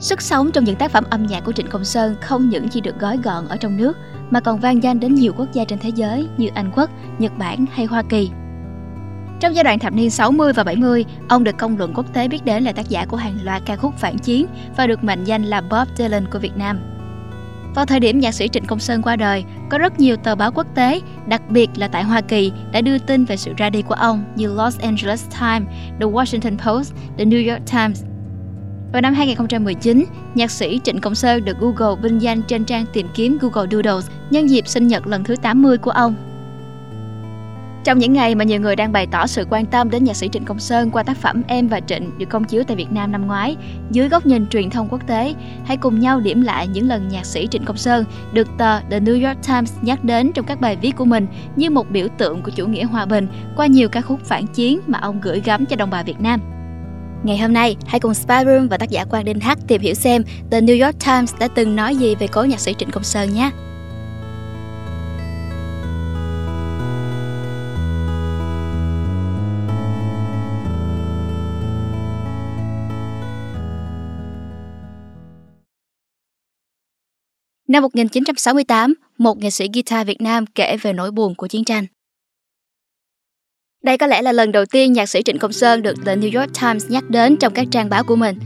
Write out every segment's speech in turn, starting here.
Sức sống trong những tác phẩm âm nhạc của Trịnh Công Sơn không những chỉ được gói gọn ở trong nước mà còn vang danh đến nhiều quốc gia trên thế giới như Anh Quốc, Nhật Bản hay Hoa Kỳ. Trong giai đoạn thập niên 60 và 70, ông được công luận quốc tế biết đến là tác giả của hàng loạt ca khúc phản chiến và được mệnh danh là Bob Dylan của Việt Nam. Vào thời điểm nhạc sĩ Trịnh Công Sơn qua đời, có rất nhiều tờ báo quốc tế, đặc biệt là tại Hoa Kỳ, đã đưa tin về sự ra đi của ông như Los Angeles Times, The Washington Post, The New York Times. Vào năm 2019, nhạc sĩ Trịnh Công Sơn được Google vinh danh trên trang tìm kiếm Google Doodles nhân dịp sinh nhật lần thứ 80 của ông. Trong những ngày mà nhiều người đang bày tỏ sự quan tâm đến nhạc sĩ Trịnh Công Sơn qua tác phẩm Em và Trịnh được công chiếu tại Việt Nam năm ngoái, dưới góc nhìn truyền thông quốc tế, hãy cùng nhau điểm lại những lần nhạc sĩ Trịnh Công Sơn được tờ The New York Times nhắc đến trong các bài viết của mình như một biểu tượng của chủ nghĩa hòa bình qua nhiều ca khúc phản chiến mà ông gửi gắm cho đồng bào Việt Nam. Ngày hôm nay, hãy cùng Spyroom và tác giả Quang Đinh Hắc tìm hiểu xem The New York Times đã từng nói gì về cố nhạc sĩ Trịnh Công Sơn nhé. Năm 1968, một nghệ sĩ guitar Việt Nam kể về nỗi buồn của chiến tranh. Đây có lẽ là lần đầu tiên nhạc sĩ Trịnh Công Sơn được The New York Times nhắc đến trong các trang báo của mình.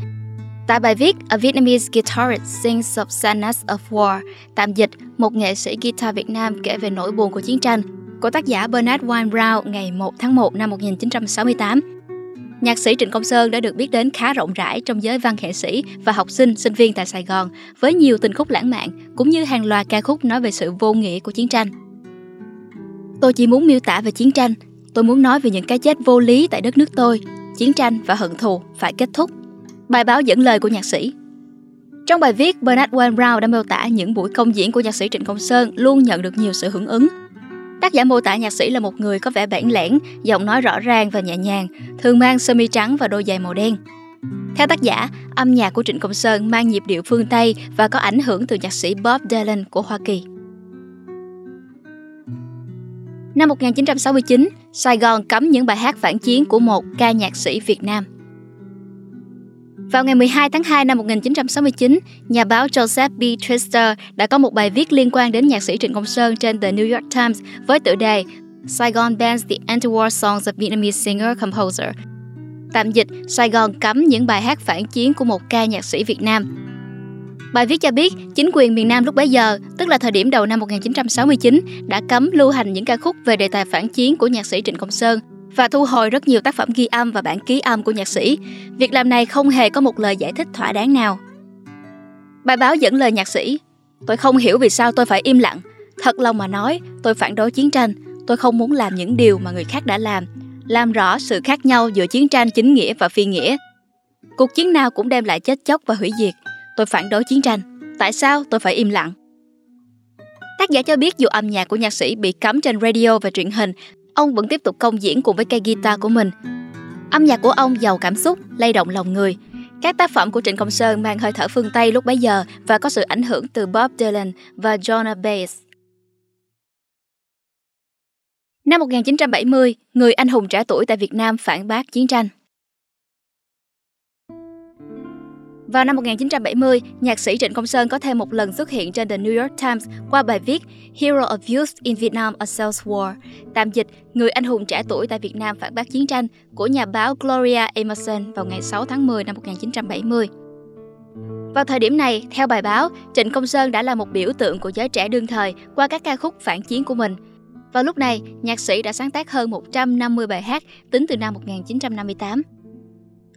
Tại bài viết A Vietnamese Guitarist Sings of Sadness of War, tạm dịch một nghệ sĩ guitar Việt Nam kể về nỗi buồn của chiến tranh, của tác giả Bernard Wine Brown ngày 1 tháng 1 năm 1968. Nhạc sĩ Trịnh Công Sơn đã được biết đến khá rộng rãi trong giới văn nghệ sĩ và học sinh, sinh viên tại Sài Gòn với nhiều tình khúc lãng mạn cũng như hàng loạt ca khúc nói về sự vô nghĩa của chiến tranh. Tôi chỉ muốn miêu tả về chiến tranh, tôi muốn nói về những cái chết vô lý tại đất nước tôi, chiến tranh và hận thù phải kết thúc. Bài báo dẫn lời của nhạc sĩ trong bài viết, Bernard Wayne Brown đã miêu tả những buổi công diễn của nhạc sĩ Trịnh Công Sơn luôn nhận được nhiều sự hưởng ứng Tác giả mô tả nhạc sĩ là một người có vẻ bản lẻn, giọng nói rõ ràng và nhẹ nhàng, thường mang sơ mi trắng và đôi giày màu đen. Theo tác giả, âm nhạc của Trịnh Công Sơn mang nhịp điệu phương Tây và có ảnh hưởng từ nhạc sĩ Bob Dylan của Hoa Kỳ. Năm 1969, Sài Gòn cấm những bài hát phản chiến của một ca nhạc sĩ Việt Nam. Vào ngày 12 tháng 2 năm 1969, nhà báo Joseph B. Trister đã có một bài viết liên quan đến nhạc sĩ Trịnh Công Sơn trên The New York Times với tựa đề Saigon bans the anti-war songs of Vietnamese singer-composer. Tạm dịch, Sài Gòn cấm những bài hát phản chiến của một ca nhạc sĩ Việt Nam. Bài viết cho biết, chính quyền miền Nam lúc bấy giờ, tức là thời điểm đầu năm 1969, đã cấm lưu hành những ca khúc về đề tài phản chiến của nhạc sĩ Trịnh Công Sơn và thu hồi rất nhiều tác phẩm ghi âm và bản ký âm của nhạc sĩ. Việc làm này không hề có một lời giải thích thỏa đáng nào. Bài báo dẫn lời nhạc sĩ Tôi không hiểu vì sao tôi phải im lặng. Thật lòng mà nói, tôi phản đối chiến tranh. Tôi không muốn làm những điều mà người khác đã làm. Làm rõ sự khác nhau giữa chiến tranh chính nghĩa và phi nghĩa. Cuộc chiến nào cũng đem lại chết chóc và hủy diệt. Tôi phản đối chiến tranh. Tại sao tôi phải im lặng? Tác giả cho biết dù âm nhạc của nhạc sĩ bị cấm trên radio và truyền hình ông vẫn tiếp tục công diễn cùng với cây guitar của mình. Âm nhạc của ông giàu cảm xúc, lay động lòng người. Các tác phẩm của Trịnh Công Sơn mang hơi thở phương Tây lúc bấy giờ và có sự ảnh hưởng từ Bob Dylan và John Bass. Năm 1970, người anh hùng trẻ tuổi tại Việt Nam phản bác chiến tranh. Vào năm 1970, nhạc sĩ Trịnh Công Sơn có thêm một lần xuất hiện trên The New York Times qua bài viết Hero of Youth in Vietnam A Sales War, tạm dịch Người anh hùng trẻ tuổi tại Việt Nam phản bác chiến tranh của nhà báo Gloria Emerson vào ngày 6 tháng 10 năm 1970. Vào thời điểm này, theo bài báo, Trịnh Công Sơn đã là một biểu tượng của giới trẻ đương thời qua các ca khúc phản chiến của mình. Vào lúc này, nhạc sĩ đã sáng tác hơn 150 bài hát tính từ năm 1958.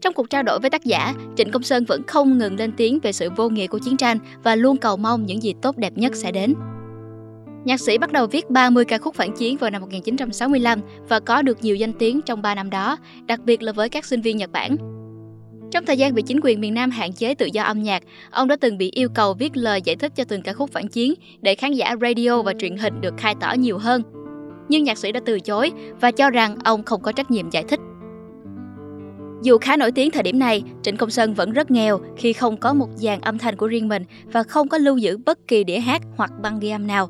Trong cuộc trao đổi với tác giả, Trịnh Công Sơn vẫn không ngừng lên tiếng về sự vô nghĩa của chiến tranh và luôn cầu mong những gì tốt đẹp nhất sẽ đến. Nhạc sĩ bắt đầu viết 30 ca khúc phản chiến vào năm 1965 và có được nhiều danh tiếng trong 3 năm đó, đặc biệt là với các sinh viên Nhật Bản. Trong thời gian bị chính quyền miền Nam hạn chế tự do âm nhạc, ông đã từng bị yêu cầu viết lời giải thích cho từng ca khúc phản chiến để khán giả radio và truyền hình được khai tỏ nhiều hơn. Nhưng nhạc sĩ đã từ chối và cho rằng ông không có trách nhiệm giải thích. Dù khá nổi tiếng thời điểm này, Trịnh Công Sơn vẫn rất nghèo khi không có một dàn âm thanh của riêng mình và không có lưu giữ bất kỳ đĩa hát hoặc băng ghi âm nào.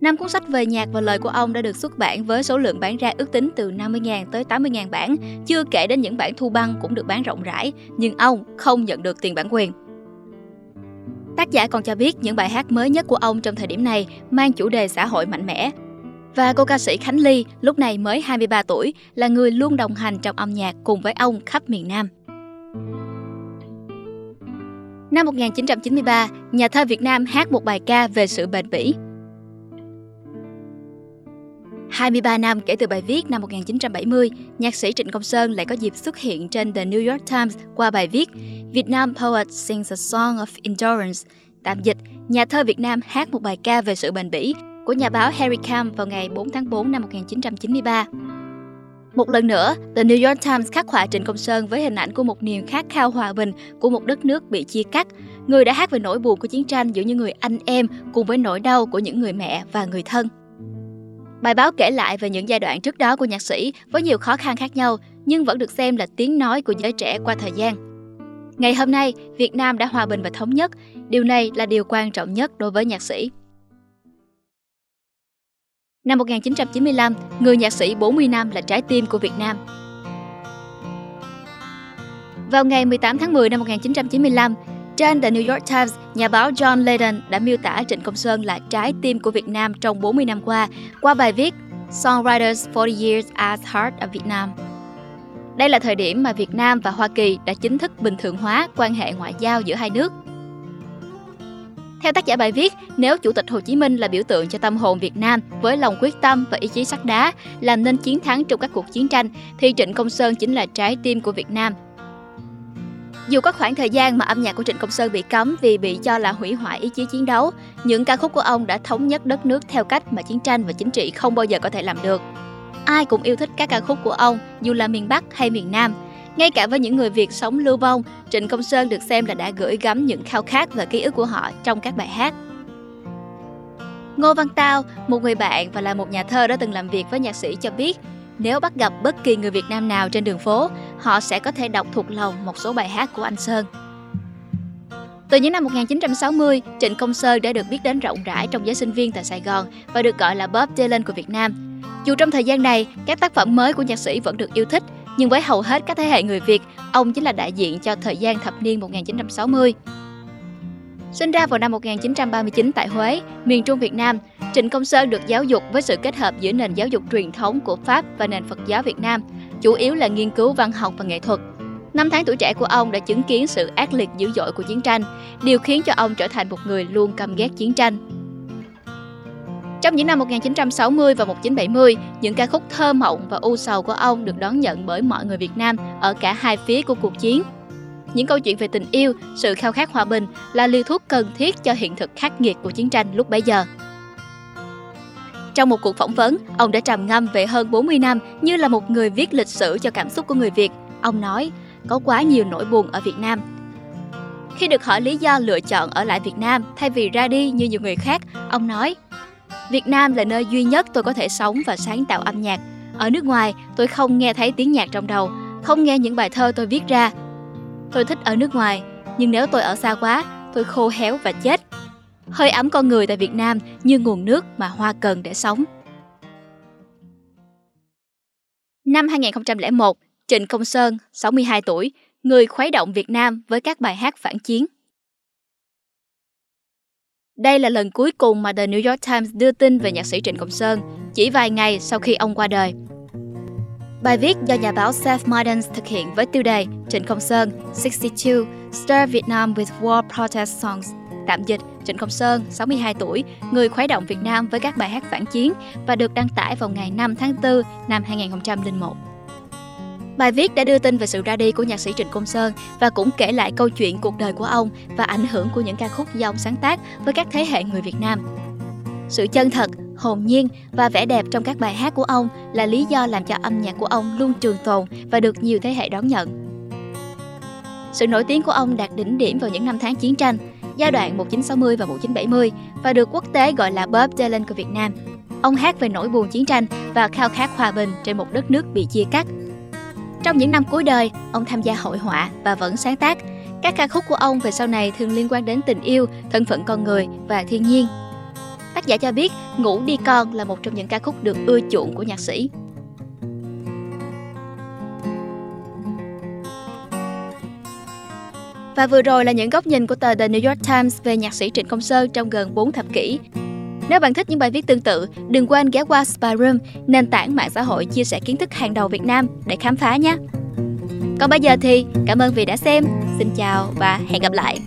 Năm cuốn sách về nhạc và lời của ông đã được xuất bản với số lượng bán ra ước tính từ 50.000 tới 80.000 bản, chưa kể đến những bản thu băng cũng được bán rộng rãi, nhưng ông không nhận được tiền bản quyền. Tác giả còn cho biết những bài hát mới nhất của ông trong thời điểm này mang chủ đề xã hội mạnh mẽ. Và cô ca sĩ Khánh Ly, lúc này mới 23 tuổi, là người luôn đồng hành trong âm nhạc cùng với ông khắp miền Nam. Năm 1993, nhà thơ Việt Nam hát một bài ca về sự bền bỉ. 23 năm kể từ bài viết năm 1970, nhạc sĩ Trịnh Công Sơn lại có dịp xuất hiện trên The New York Times qua bài viết Việt Nam Poet Sings a Song of Endurance, tạm dịch, nhà thơ Việt Nam hát một bài ca về sự bền bỉ của nhà báo Harry Camp vào ngày 4 tháng 4 năm 1993. Một lần nữa, The New York Times khắc họa Trịnh Công Sơn với hình ảnh của một niềm khát khao hòa bình của một đất nước bị chia cắt, người đã hát về nỗi buồn của chiến tranh giữa những người anh em cùng với nỗi đau của những người mẹ và người thân. Bài báo kể lại về những giai đoạn trước đó của nhạc sĩ với nhiều khó khăn khác nhau, nhưng vẫn được xem là tiếng nói của giới trẻ qua thời gian. Ngày hôm nay, Việt Nam đã hòa bình và thống nhất. Điều này là điều quan trọng nhất đối với nhạc sĩ. Năm 1995, người nhạc sĩ 40 năm là trái tim của Việt Nam. Vào ngày 18 tháng 10 năm 1995, trên The New York Times, nhà báo John Leyden đã miêu tả Trịnh Công Sơn là trái tim của Việt Nam trong 40 năm qua qua bài viết Songwriters 40 Years as Heart of Vietnam. Đây là thời điểm mà Việt Nam và Hoa Kỳ đã chính thức bình thường hóa quan hệ ngoại giao giữa hai nước. Theo tác giả bài viết, nếu Chủ tịch Hồ Chí Minh là biểu tượng cho tâm hồn Việt Nam với lòng quyết tâm và ý chí sắt đá làm nên chiến thắng trong các cuộc chiến tranh, thì Trịnh Công Sơn chính là trái tim của Việt Nam dù có khoảng thời gian mà âm nhạc của Trịnh Công Sơn bị cấm vì bị cho là hủy hoại ý chí chiến đấu, những ca khúc của ông đã thống nhất đất nước theo cách mà chiến tranh và chính trị không bao giờ có thể làm được. Ai cũng yêu thích các ca khúc của ông, dù là miền Bắc hay miền Nam. Ngay cả với những người Việt sống lưu vong, Trịnh Công Sơn được xem là đã gửi gắm những khao khát và ký ức của họ trong các bài hát. Ngô Văn Tao, một người bạn và là một nhà thơ đã từng làm việc với nhạc sĩ cho biết, nếu bắt gặp bất kỳ người Việt Nam nào trên đường phố, họ sẽ có thể đọc thuộc lòng một số bài hát của anh Sơn. Từ những năm 1960, Trịnh Công Sơn đã được biết đến rộng rãi trong giới sinh viên tại Sài Gòn và được gọi là Bob Dylan của Việt Nam. Dù trong thời gian này, các tác phẩm mới của nhạc sĩ vẫn được yêu thích, nhưng với hầu hết các thế hệ người Việt, ông chính là đại diện cho thời gian thập niên 1960. Sinh ra vào năm 1939 tại Huế, miền Trung Việt Nam, Trịnh Công Sơn được giáo dục với sự kết hợp giữa nền giáo dục truyền thống của Pháp và nền Phật giáo Việt Nam, chủ yếu là nghiên cứu văn học và nghệ thuật. Năm tháng tuổi trẻ của ông đã chứng kiến sự ác liệt dữ dội của chiến tranh, điều khiến cho ông trở thành một người luôn căm ghét chiến tranh. Trong những năm 1960 và 1970, những ca khúc thơ mộng và u sầu của ông được đón nhận bởi mọi người Việt Nam ở cả hai phía của cuộc chiến. Những câu chuyện về tình yêu, sự khao khát hòa bình là liều thuốc cần thiết cho hiện thực khắc nghiệt của chiến tranh lúc bấy giờ. Trong một cuộc phỏng vấn, ông đã trầm ngâm về hơn 40 năm như là một người viết lịch sử cho cảm xúc của người Việt. Ông nói, có quá nhiều nỗi buồn ở Việt Nam. Khi được hỏi lý do lựa chọn ở lại Việt Nam thay vì ra đi như nhiều người khác, ông nói, Việt Nam là nơi duy nhất tôi có thể sống và sáng tạo âm nhạc. Ở nước ngoài, tôi không nghe thấy tiếng nhạc trong đầu, không nghe những bài thơ tôi viết ra. Tôi thích ở nước ngoài, nhưng nếu tôi ở xa quá, tôi khô héo và chết. Hơi ấm con người tại Việt Nam như nguồn nước mà hoa cần để sống. Năm 2001, Trịnh Công Sơn, 62 tuổi, người khuấy động Việt Nam với các bài hát phản chiến. Đây là lần cuối cùng mà The New York Times đưa tin về nhạc sĩ Trịnh Công Sơn, chỉ vài ngày sau khi ông qua đời. Bài viết do nhà báo Seth Mardens thực hiện với tiêu đề Trịnh Công Sơn 62 Stir Vietnam with War Protest Songs Tạm dịch, Trịnh Công Sơn, 62 tuổi, người khuấy động Việt Nam với các bài hát phản chiến và được đăng tải vào ngày 5 tháng 4 năm 2001. Bài viết đã đưa tin về sự ra đi của nhạc sĩ Trịnh Công Sơn và cũng kể lại câu chuyện cuộc đời của ông và ảnh hưởng của những ca khúc do ông sáng tác với các thế hệ người Việt Nam. Sự chân thật, hồn nhiên và vẻ đẹp trong các bài hát của ông là lý do làm cho âm nhạc của ông luôn trường tồn và được nhiều thế hệ đón nhận. Sự nổi tiếng của ông đạt đỉnh điểm vào những năm tháng chiến tranh, giai đoạn 1960 và 1970 và được quốc tế gọi là Bob Dylan của Việt Nam. Ông hát về nỗi buồn chiến tranh và khao khát hòa bình trên một đất nước bị chia cắt. Trong những năm cuối đời, ông tham gia hội họa và vẫn sáng tác. Các ca khúc của ông về sau này thường liên quan đến tình yêu, thân phận con người và thiên nhiên. Tác giả cho biết Ngủ đi con là một trong những ca khúc được ưa chuộng của nhạc sĩ. Và vừa rồi là những góc nhìn của tờ The New York Times về nhạc sĩ Trịnh Công Sơn trong gần 4 thập kỷ. Nếu bạn thích những bài viết tương tự, đừng quên ghé qua Spyroom, nền tảng mạng xã hội chia sẻ kiến thức hàng đầu Việt Nam để khám phá nhé. Còn bây giờ thì cảm ơn vì đã xem. Xin chào và hẹn gặp lại.